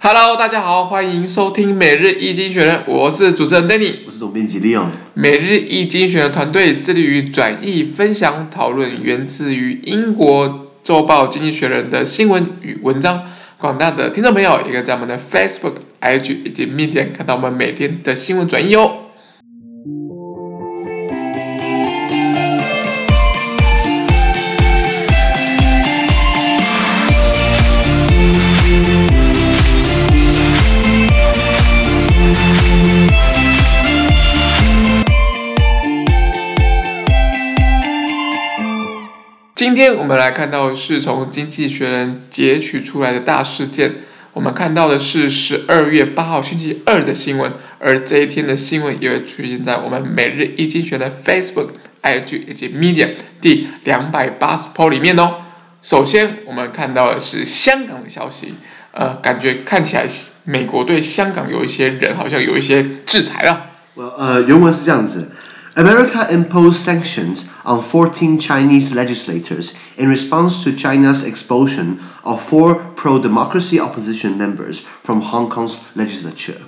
Hello，大家好，欢迎收听每日易经济学人，我是主持人 Danny，我是总编辑 Leon。每日易经济学人团队致力于转译、分享、讨论源自于英国周报《经济学人》的新闻与文章。广大的听众朋友也可以在我们的 Facebook、IG 以及 Medium 看到我们每天的新闻转译哦。今天我们来看到的是从《经济学人》截取出来的大事件。我们看到的是十二月八号星期二的新闻，而这一天的新闻也会出现在我们每日一经济学的 Facebook、IG 以及 Medium 第两百八十 po 里面哦。首先，我们看到的是香港的消息，呃，感觉看起来美国对香港有一些人好像有一些制裁了。我呃，原文是这样子。America imposed sanctions on 14 Chinese legislators in response to China's expulsion of four pro-democracy opposition members from Hong Kong's legislature.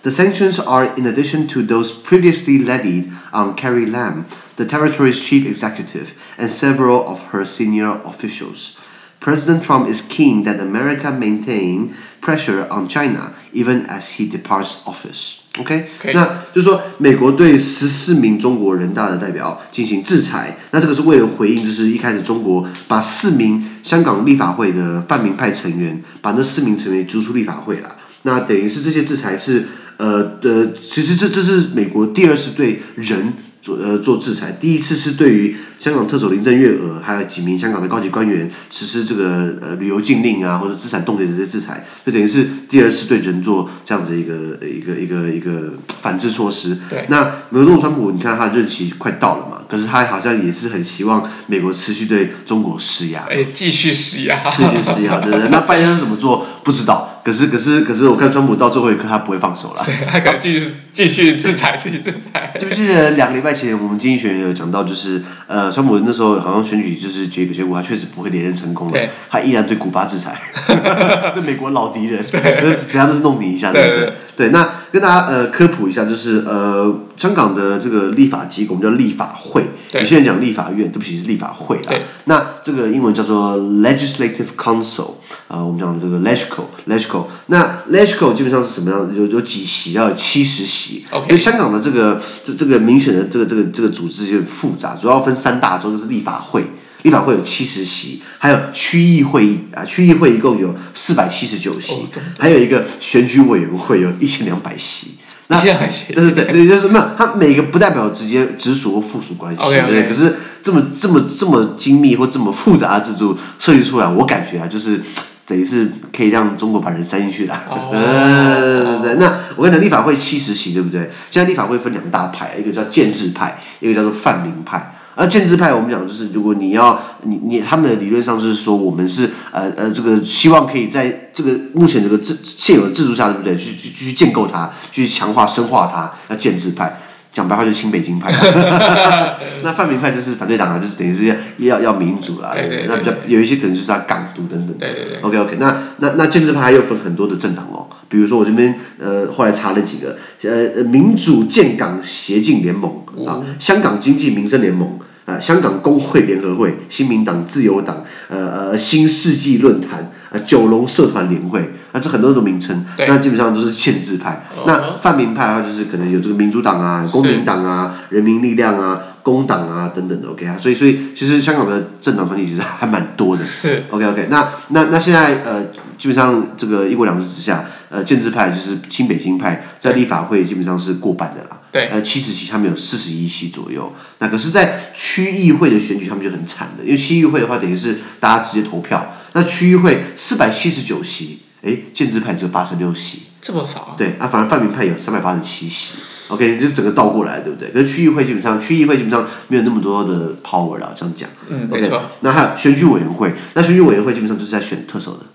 The sanctions are in addition to those previously levied on Carrie Lam, the territory's chief executive, and several of her senior officials. President Trump is keen that America maintain pressure on China even as he departs office. OK，, okay. 那就是说，美国对十四名中国人大的代表进行制裁，那这个是为了回应，就是一开始中国把四名香港立法会的泛民派成员，把那四名成员逐出立法会了。那等于是这些制裁是，呃呃，其实这这是美国第二次对人。做呃做制裁，第一次是对于香港特首林郑月娥，还有几名香港的高级官员实施这个呃旅游禁令啊，或者资产冻结的这些制裁，就等于是第二次对人做这样子一个一个一个一个反制措施。对，那美国总统川普，你看他任期快到了嘛，可是他好像也是很希望美国持续对中国施压，哎，继续施压，继续施压，对不对？那拜登怎么做？不知道。可是可是可是，我看川普到最后一刻他不会放手了，对，他可能继续继续制裁，继续制裁。记不记得两个礼拜前我们经济学人有讲到，就是呃，川普那时候好像选举就是结果结果他确实不会连任成功了，他依然对古巴制裁，对美国老敌人，对，怎样都是弄你一下，对不对？对，对，那跟大家呃科普一下，就是呃香港的这个立法机构，我们叫立法会，有些人讲立法院，对不起是立法会啦。那这个英文叫做 Legislative Council。啊、呃，我们讲的这个 Legco，Legco，那 Legco 基本上是什么样？有有几席？要有七十席。OK。因为香港的这个这这个民选的这个这个这个组织就很复杂，主要分三大洲，就是立法会，立法会有七十席，还有区议会议啊，区议会一共有四百七十九席，还有一个选举委员会有一千两百席。那对对对对，就是没有，它每个不代表直接直属或附属关系，okay, okay. 对。可是这么这么这么精密或这么复杂的制度设计出来，我感觉啊，就是。等于是可以让中国把人塞进去的。哦，对对对，那我跟你讲，立法会七十席，对不对？现在立法会分两大派，一个叫建制派，一个叫做泛民派。而建制派，我们讲就是，如果你要你你他们的理论上就是说，我们是呃呃这个希望可以在这个目前这个制现有的制度下，对不对？去去去建构它，去强化深化它，要建制派。讲白话就是亲北京派，那泛民派就是反对党啊，就是等于是要要要民主啦。对对对对，那比较有一些可能就是要港独等等。对对对。OK OK，那那那建制派还有分很多的政党哦，比如说我这边呃后来查了几个，呃民主建港协进联盟啊，香港经济民生联盟。啊，香港工会联合会、新民党、自由党、呃呃新世纪论坛、呃九龙社团联会，啊，这很多种名称，那基本上都是建制派。哦、那泛民派的话，就是可能有这个民主党啊、公民党啊、人民力量啊、工党啊等等的。OK 啊，所以所以其实香港的政党团体其实还蛮多的。是 OK OK，那那那现在呃，基本上这个一国两制之下。呃，建制派就是亲北京派，在立法会基本上是过半的啦。对，呃，七十席，他们有四十一席左右。那可是，在区议会的选举，他们就很惨的，因为区议会的话，等于是大家直接投票。那区议会四百七十九席，哎，建制派只有八十六席，这么少？啊对，啊，反而泛民派有三百八十七席。OK，就整个倒过来，对不对？可是区议会基本上，区议会基本上没有那么多的 power 了，这样讲。嗯，没错。那还有选举委员会，那选举委员会基本上就是在选特首的。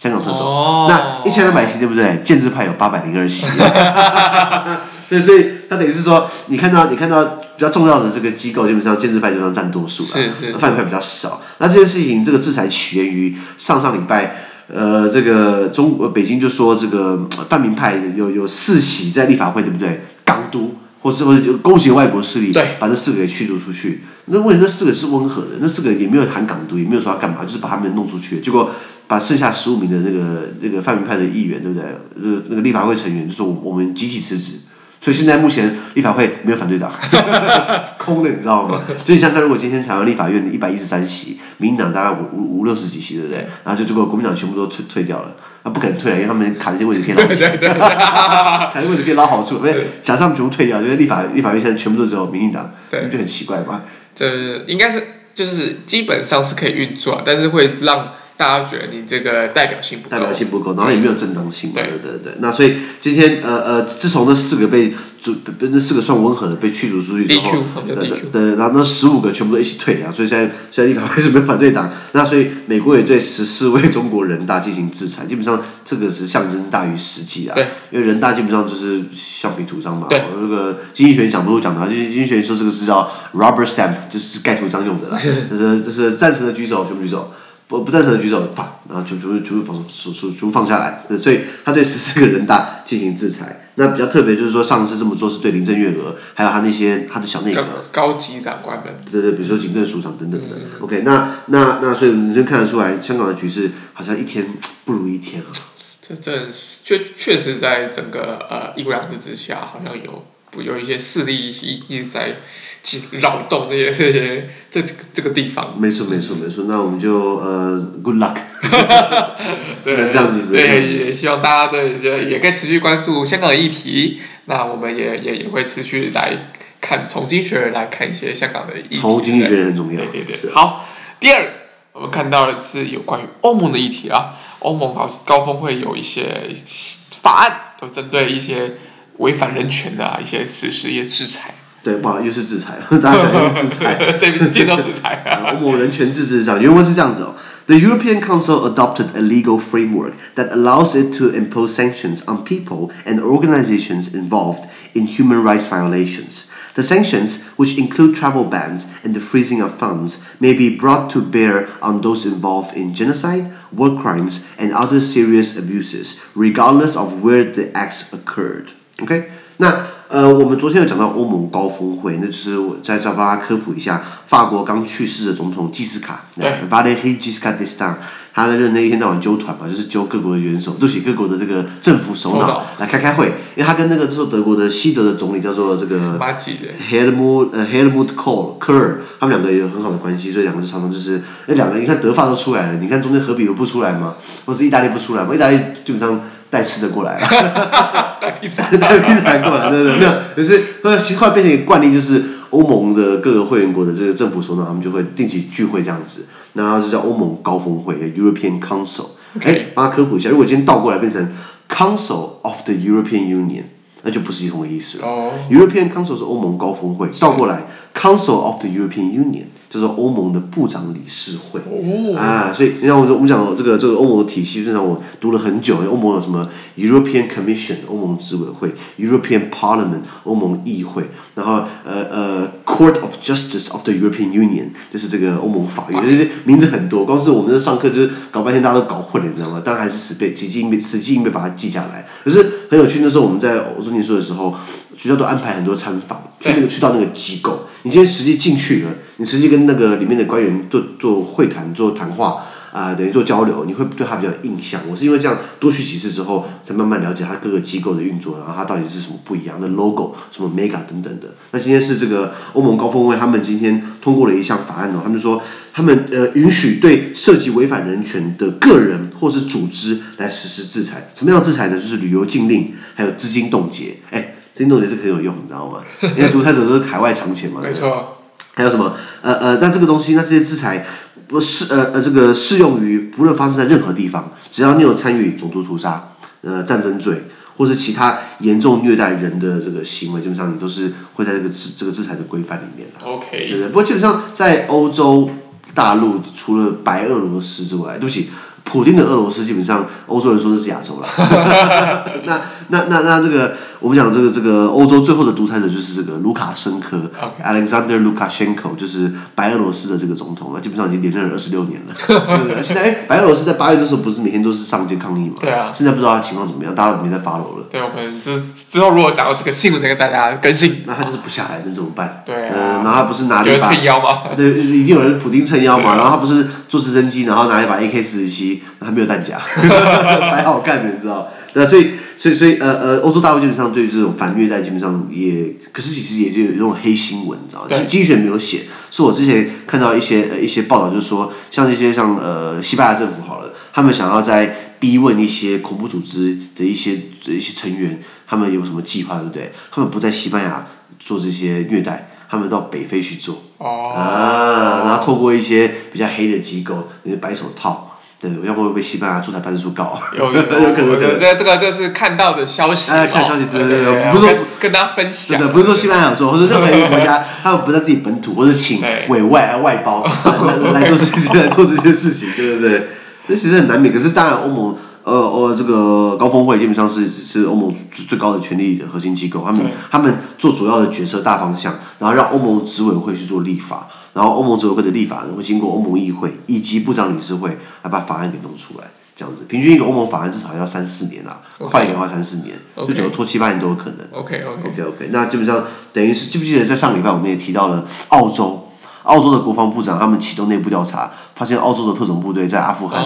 香港特首，哦、那一千两百席对不对？建制派有八百零二席，所以所以他等于是说，你看到你看到比较重要的这个机构，基本上建制派基本上占多数了，泛民派比较少。那这件事情，这个制裁起源于上上礼拜呃，这个中呃北京就说这个泛民派有有四席在立法会，对不对？港独或者或者勾结外国势力，对，把这四个给驱逐出去。那问题那四个是温和的，那四个也没有喊港独，也没有说要干嘛，就是把他们弄出去。结果把剩下十五名的那个那个泛民派的议员，对不对？那个那个立法会成员就说我们集体辞职。所以现在目前立法会没有反对党，空的，你知道吗？所以想看，如果今天台湾立法院一百一十三席，民进党大概五五五六十几席，对不对？然后就这个国民党全部都退退掉了，他不肯退，因为他们卡这些位置可以捞钱 卡这些位置可以捞好处。因为假设他们全部退掉，因为立法立法院现在全部都只有民进党，对，就很奇怪嘛。这应该是就是基本上是可以运作，但是会让。大家觉得你这个代表性不够，代表性不够，然后也没有正当性，对。对对对。那所以今天呃呃，自从那四个被就那四个算温和的被驱逐出去之后，对对对，然后那十五个全部都一起退啊，所以现在现在立法会是没有反对党，那所以美国也对十四位中国人大进行制裁，基本上这个是象征大于实际啊，对，因为人大基本上就是橡皮图章嘛，对，那个经济学讲不都讲的啊，经经济学说这个是叫 rubber stamp，就是盖图章用的啦，就是就是赞成的举手，全部举手。不不赞成的举手，啪，然后就全部全部放手手全部放下来。所以他对十四个人大进行制裁。那比较特别就是说，上次这么做是对林郑月娥，还有他那些他的小内阁高级长官们。对对，比如说警政署长等等的。嗯、OK，那那那所以你就看得出来，香港的局势好像一天不如一天啊。这这确确实在整个呃一国两制之下，好像有。不有一些势力一一直在扰动这些这些这这个地方。没错没错没错，那我们就呃，good luck。对，这样子是。对，也希望大家对也也可以持续关注香港的议题。那我们也也也会持续来看，从经济学人来看一些香港的议题。从经济学人很重要。对对对。好，第二，我们看到的是有关于欧盟的议题啊。欧盟好高峰会有一些法案，有针对一些。违反人权的、啊、一些实施一些制裁，对，哇，又是制裁，大家讲又是制裁，这边接到制裁。欧盟人权自治上，原文是这样子哦。The European Council adopted a legal framework that allows it to impose sanctions on people and organizations involved in human rights violations. The sanctions, which include travel bans and the freezing of funds, may be brought to bear on those involved in genocide, war crimes, and other serious abuses, regardless of where the acts occurred. OK，那呃，我们昨天有讲到欧盟高峰会，那就是我再再帮大家科普一下，法国刚去世的总统基斯卡，对，Valery Giscard d'Estaing，他的任内一天到晚揪团嘛，就是揪各国的元首，对不起，各国的这个政府首脑来开开会，因为他跟那个这时候德国的西德的总理叫做这个 Helmut 呃 Helmut Kohl Kohl，他们两个也有很好的关系，所以两个就常常就是那两个，你看德法都出来了，你看中间何比不出来吗？或是意大利不出来吗？意大利基本上。带吃的过来了，带披萨，带披萨过来，对对对，没有，可是后来习惯变成一个惯例，就是欧盟的各个会员国的这个政府首脑，他们就会定期聚会这样子，然后就叫欧盟高峰会 （European Council）。哎，帮他科普一下，如果今天倒过来变成 Council of the European Union，那就不是一同的意思了。Oh. European Council 是欧盟高峰会，倒过来 Council of the European Union。就是欧盟的部长理事会、哦、啊，所以你看我说我们讲这个这个欧盟的体系，就像我读了很久，欧盟有什么 European Commission 欧盟执委会，European Parliament 欧盟议会，然后呃呃 Court of Justice of the European Union 就是这个欧盟法院，就是名字很多，光是我们在上课就是搞半天，大家都搞混了，你知道吗？当然还是死背，死记硬背，死记硬背把它记下来。可是很有趣那时候，我们在欧洲念书的时候。学校都安排很多参访，去那个去到那个机构，你今天实际进去了，你实际跟那个里面的官员做做会谈、做谈话啊、呃，等于做交流，你会对他比较有印象。我是因为这样多去几次之后，才慢慢了解他各个机构的运作，然后他到底是什么不一样的 logo，什么 mega 等等的。那今天是这个欧盟高峰会，他们今天通过了一项法案哦，他们说他们呃允许对涉及违反人权的个人或是组织来实施制裁。什么样的制裁呢？就是旅游禁令，还有资金冻结。哎。金融也是很有用，你知道吗？因为独裁者都是海外藏钱嘛。没错。还有什么？呃呃，那这个东西，那这些制裁不适呃呃这个适用于不论发生在任何地方，只要你有参与种族屠杀、呃战争罪，或是其他严重虐待人的这个行为，基本上你都是会在这个制这个制裁的规范里面的。OK。对不对？不过基本上在欧洲大陆，除了白俄罗斯之外，对不起。普丁的俄罗斯基本上欧洲人说这是亚洲了，那那那那这个我们讲这个这个欧洲最后的独裁者就是这个卢卡申科. Alexander Lukashenko，就是白俄罗斯的这个总统了，基本上已经连任了二十六年了。对对对现在哎，白俄罗斯在八月的时候不是每天都是上街抗议嘛？对啊。现在不知道他情况怎么样，大家没在 follow 了。对，我们之之后如果找到这个新闻再跟大家更新。那他就是不下来，能怎么办？对啊。呃，然后他不是拿了一把撑腰吗？对，一定有人普丁撑腰嘛。然后他不是坐直升机，然后拿一把 AK 四十七，还没有弹夹，还好看的，你知道？对，所以。所以，所以，呃，呃，欧洲大陆基本上对于这种反虐待，基本上也，可是其实也就有这种黑新闻，你知道吗？经济学没有写，是我之前看到一些呃一些报道，就是说，像这些像呃西班牙政府好了，他们想要在逼问一些恐怖组织的一些的一些成员，他们有什么计划，对不对？他们不在西班牙做这些虐待，他们到北非去做，哦，啊，然后透过一些比较黑的机构，那些白手套。对，要不会被西班牙驻台办事处告？有有，有可能。这这个这是看到的消息。哎，看消息，对对对，不是说跟大家分享。不是说西班牙有做，或者任何一个国家，他们不在自己本土，或者请委外外包 来来做这些来做这些事情，对对对。这其实很难免，可是当然欧盟，呃呃，这个高峰会基本上是是欧盟最高的权力的核心机构，他们他们做主要的决策大方向，然后让欧盟执委会去做立法。然后欧盟执委会的立法呢，会经过欧盟议会以及部长理事会来把法案给弄出来，这样子，平均一个欧盟法案至少要三四年啦，Okay. 快一点的话三四年，就只能拖七八年都有可能。OK OK OK OK，那基本上等于是记不记得在上礼拜我们也提到了澳洲，澳洲的国防部长他们启动内部调查，发现澳洲的特种部队在阿富汗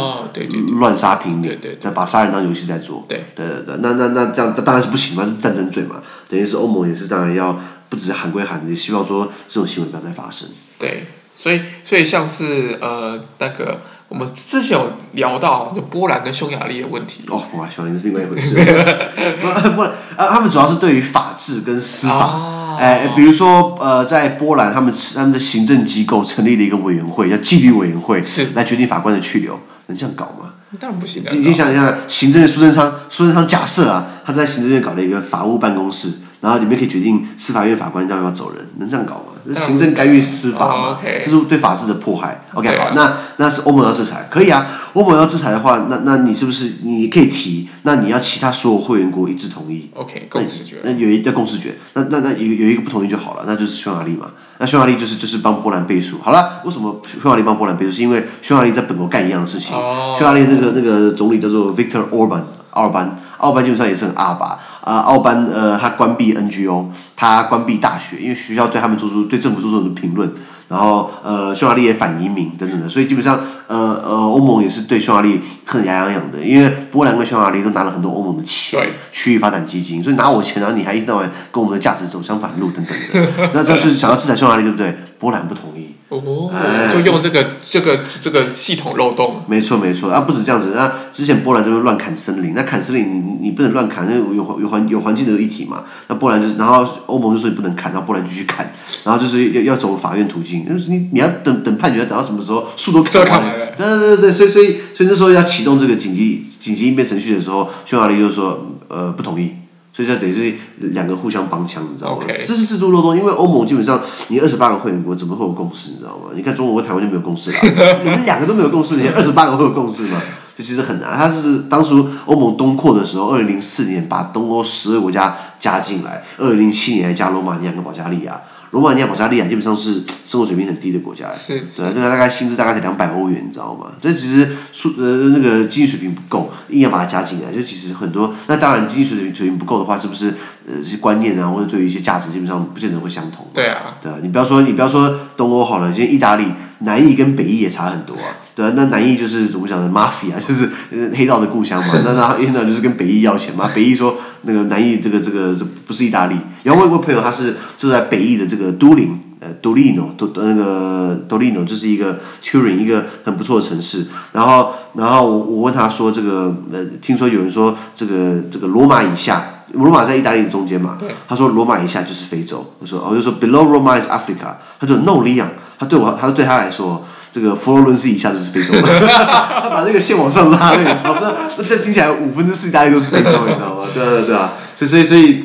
乱杀平民，在把杀人当游戏在做。对对对对，那那那这样当然是不行嘛，是战争罪嘛，等于是欧盟也是当然要。不只是喊归喊，也希望说这种新闻不要再发生。对，所以所以像是呃那个我们之前有聊到就波兰跟匈牙利的问题。哦，哇，匈牙利是另外一回事。波兰啊，他们主要是对于法治跟司法，哦、哎，比如说呃，在波兰，他们他们的行政机构成立了一个委员会，叫纪律委员会，是来决定法官的去留，能这样搞吗？当然不行。你你想一下，行政苏贞昌，苏贞昌假设啊，他在行政院搞了一个法务办公室。然后里面可以决定司法院法官要不要走人，能这样搞吗？行政干预司法嘛，这是对法治的迫害。OK，好，那那是欧盟要制裁，可以啊。欧盟要制裁的话，那那你是不是你可以提？那你要其他所有会员国一致同意？OK，共识决。那有一个共识决，那那那有有一个不同意就好了，那就是匈牙利嘛。那匈牙利就是就是帮波兰背书。好了，为什么匈牙利帮波兰背书？是因为匈牙利在本国干一样的事情。哦、匈牙利那个那个总理叫做 Victor Orban，奥尔班，奥班基本上也是很阿巴。啊，奥班呃，他关闭 NGO，他关闭大学，因为学校对他们做出对政府做出的评论，然后呃，匈牙利也反移民等等的，所以基本上呃呃，欧盟也是对匈牙利恨牙痒痒的，因为波兰跟匈牙利都拿了很多欧盟的钱，对区域发展基金，所以拿我钱，然后你还一天到晚跟我们的价值走相反路等等的，那就是想要制裁匈牙利，对不对？波兰不同意。哦，就用这个这个这个系统漏洞。没错没错，啊不止这样子，那之前波兰这边乱砍森林，那砍森林你你你不能乱砍，因为有环有环有环境的议题嘛。那波兰就是，然后欧盟就说你不能砍，然后波兰继续砍，然后就是要要走法院途径，就是你你要等等判决，等到什么时候树都砍完了。对对对对，所以所以所以那时候要启动这个紧急紧急应变程序的时候，匈牙利就说呃不同意。所以这等于是两个互相帮腔，你知道吗.这是制度漏洞，因为欧盟基本上你二十八个会员国怎么会有共识，你知道吗？你看中国和台湾就没有共识了，你们两个都没有共识，你二十八个会有共识吗？就其实很难。它是当初欧盟东扩的时候，二零零四年把东欧十个国家加进来，二零零七年还加罗马尼亚跟保加利亚。罗马尼亚、保加利亚基本上是生活水平很低的国家，是对，那大概薪资大概才两百欧元，你知道吗？所以其实数呃那个经济水平不够，硬要把它加进来，就其实很多。那当然经济水平水平不够的话，是不是呃这些观念啊，或者对于一些价值，基本上不见得会相同。对啊，对啊，你不要说你不要说东欧好了，现在意大利南艺跟北艺也差很多啊。对啊，那南艺就是怎么讲的，mafia 就是黑道的故乡嘛。那那一天到就是跟北艺要钱嘛。北艺说那个南艺这个这个这不是意大利。然后我有个朋友，他是住在北艺的这个都灵，呃，都利诺，都那个都利诺，就是一个 Turin 一个很不错的城市。然后然后我我问他说，这个呃，听说有人说这个这个罗马以下，罗马在意大利的中间嘛。他说罗马以下就是非洲。我说我就说 Below Roma is Africa。他说 No，李阳，他对我，他说对他来说。这个佛罗伦斯以下就是非洲，他把那个线往上拉，你知道？那那这听起来五分之四大概都是非洲，你知道吗？对对对啊，所以所以所以，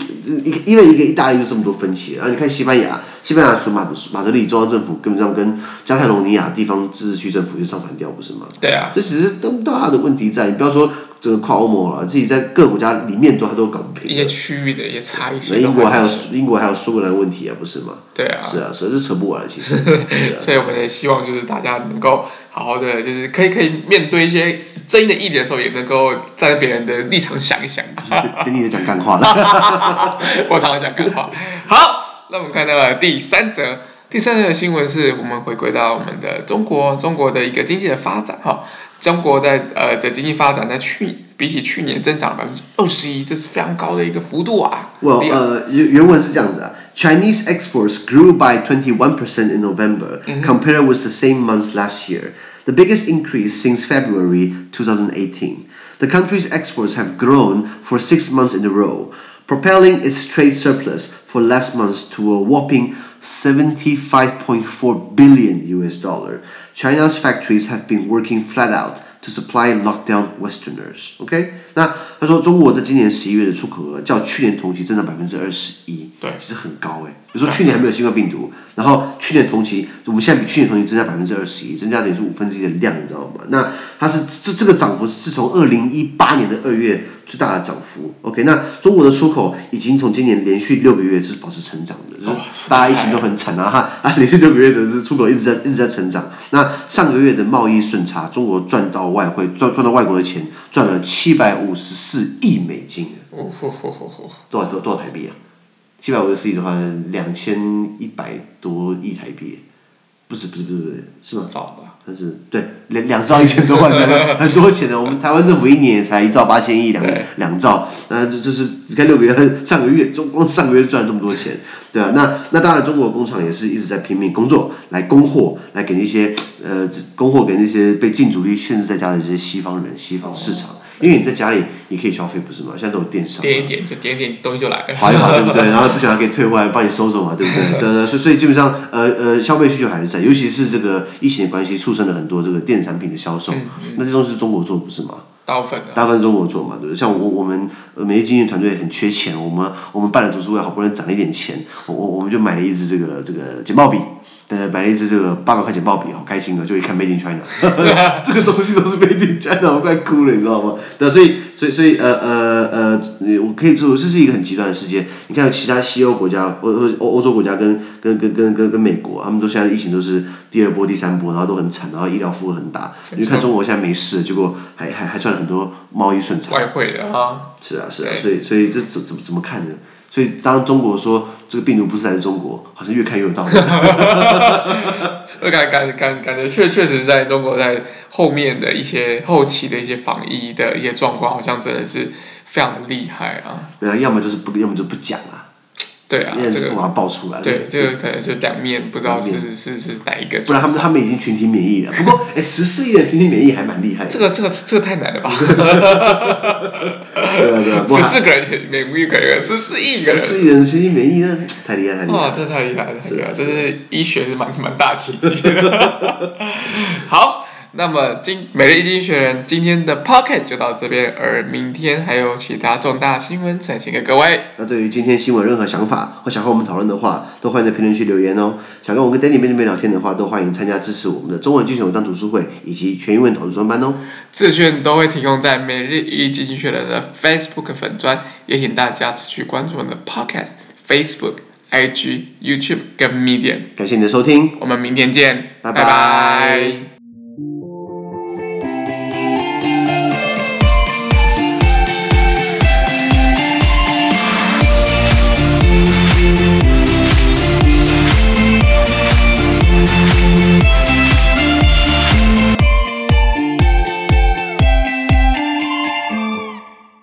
因为一个意大利就这么多分歧，然后你看西班牙，西班牙除马德马德里中央政府根本上跟加泰罗尼亚地方自治区政府就唱反调，不是吗？对啊，这其实都大的问题在，你不要说这个跨欧盟了，自己在各国家里面都还都搞不平。一些区域的一些差异。那英国还有英国还有苏格兰问题啊，不是吗？对啊。是啊，所以这扯不完其实。所以我们也希望就是大家能够好好的，就是可以可以面对一些。争议的议题的时候，也能够站在别人的立场想一想。跟你讲干话了。我常常讲干话。好，那我们看到了第三则，第三则的新闻是我们回归到我们的中国，中国的一个经济的发展哈。中国在呃的经济发展在去比起去年增长百分之二十一，这是非常高的一个幅度啊。我呃原原文是这样子啊，Chinese exports grew by twenty one percent in November compared with the same month last year. The biggest increase since February 2018. The country's exports have grown for six months in a row, propelling its trade surplus for last month to a whopping 75.4 billion US dollar. China's factories have been working flat out to supply lockdown Westerners. OK，那他说中国在今年十一月的出口额较去年同期增长百分之二十一，对，其实很高诶。比如说去年还没有新冠病毒，然后去年同期我们现在比去年同期增加百分之二十一，增加等于是五分之一的量，你知道吗？那它是这这个涨幅是从二零一八年的二月 最大的涨幅。OK，那中国的出口已经从今年连续六个月就是保持成长的，就是、大家疫情都很惨啊哈 啊，连续六个月的出口一直在一直在成长。那上个月的贸易顺差，中国赚到外汇赚赚到外国的钱，赚了七百五十四亿美金。哦吼吼吼吼，多少多多少台币啊？七百五十四亿的话，两千一百多亿台币，不是不是不是不是，是吗？早吧？但是对两两兆一千多万，很多钱的。我们台湾政府一年也才一兆八千亿，两两兆，那这就是你看六个月上个月，中光上个月赚这么多钱，对啊，那那当然中国工厂也是一直在拼命工作，来供货，来给那些呃供货给那些被禁足令限制在家的这些西方人、西方市场。因为你在家里，你可以消费，不是吗？现在都有电商，点一点就点一点，东西就来了，划一划，对不对？然后不喜欢可以退货来帮你收走嘛，对不对？对对，所以所以基本上，呃呃，消费需求还是在，尤其是这个疫情的关系，促生了很多这个电子产品的销售。嗯嗯、那这东西是中国做，不是吗？大部分的，大部分中国做嘛，对不对？像我我们美业经营团队很缺钱，我们我们办了读书会，好不容易攒了一点钱，我我我们就买了一支这个这个简报笔。呃，买了一支这个八百块钱报笔，好开心啊！就一看 Made in China，这个东西都是 Made in China，我快哭了，你知道吗？对，所以，所以，所以，呃，呃，呃，我可以说这是一个很极端的世界。你看其他西欧国家，欧欧欧洲国家跟跟跟跟跟跟美国，他们都现在疫情都是第二波、第三波，然后都很惨，然后医疗负荷很大。你看中国现在没事，结果还还还赚了很多贸易顺差。外汇的啊。是啊，是啊，所以，所以这怎怎么怎么看呢？所以当中国说这个病毒不是来自中国，好像越看越有道理。我感感感感觉确确实在中国在后面的一些后期的一些防疫的一些状况，好像真的是非常的厉害啊。对啊，要么就是不，要么就不讲啊。对啊，这个把它爆出来。对，这个可能就两面，不知道是是是哪一个。不然他们他们已经群体免疫了。不过，哎，十四亿人群体免疫还蛮厉害的。这个这个这个太难了吧？对对对，十四个人群体免疫可以，十四亿个人。十四亿人群体免疫，那太厉害太厉害。哇，这太厉害了，是啊，这是医学是蛮蛮大奇迹。好。那么今每日一经济学人今天的 Pocket 就到这边，而明天还有其他重大新闻呈现给各位。那对于今天新闻任何想法或想和我们讨论的话，都欢迎在评论区留言哦。想跟我跟 Danny 面对面聊天的话，都欢迎参加支持我们的中文精选文章读书会以及全英文讨论专班哦。资讯都会提供在每日一经济学人的 Facebook 粉专，也请大家持续关注我们的 Podcast、Facebook、IG、YouTube 跟 Medium。感谢你的收听，我们明天见，拜拜。拜拜。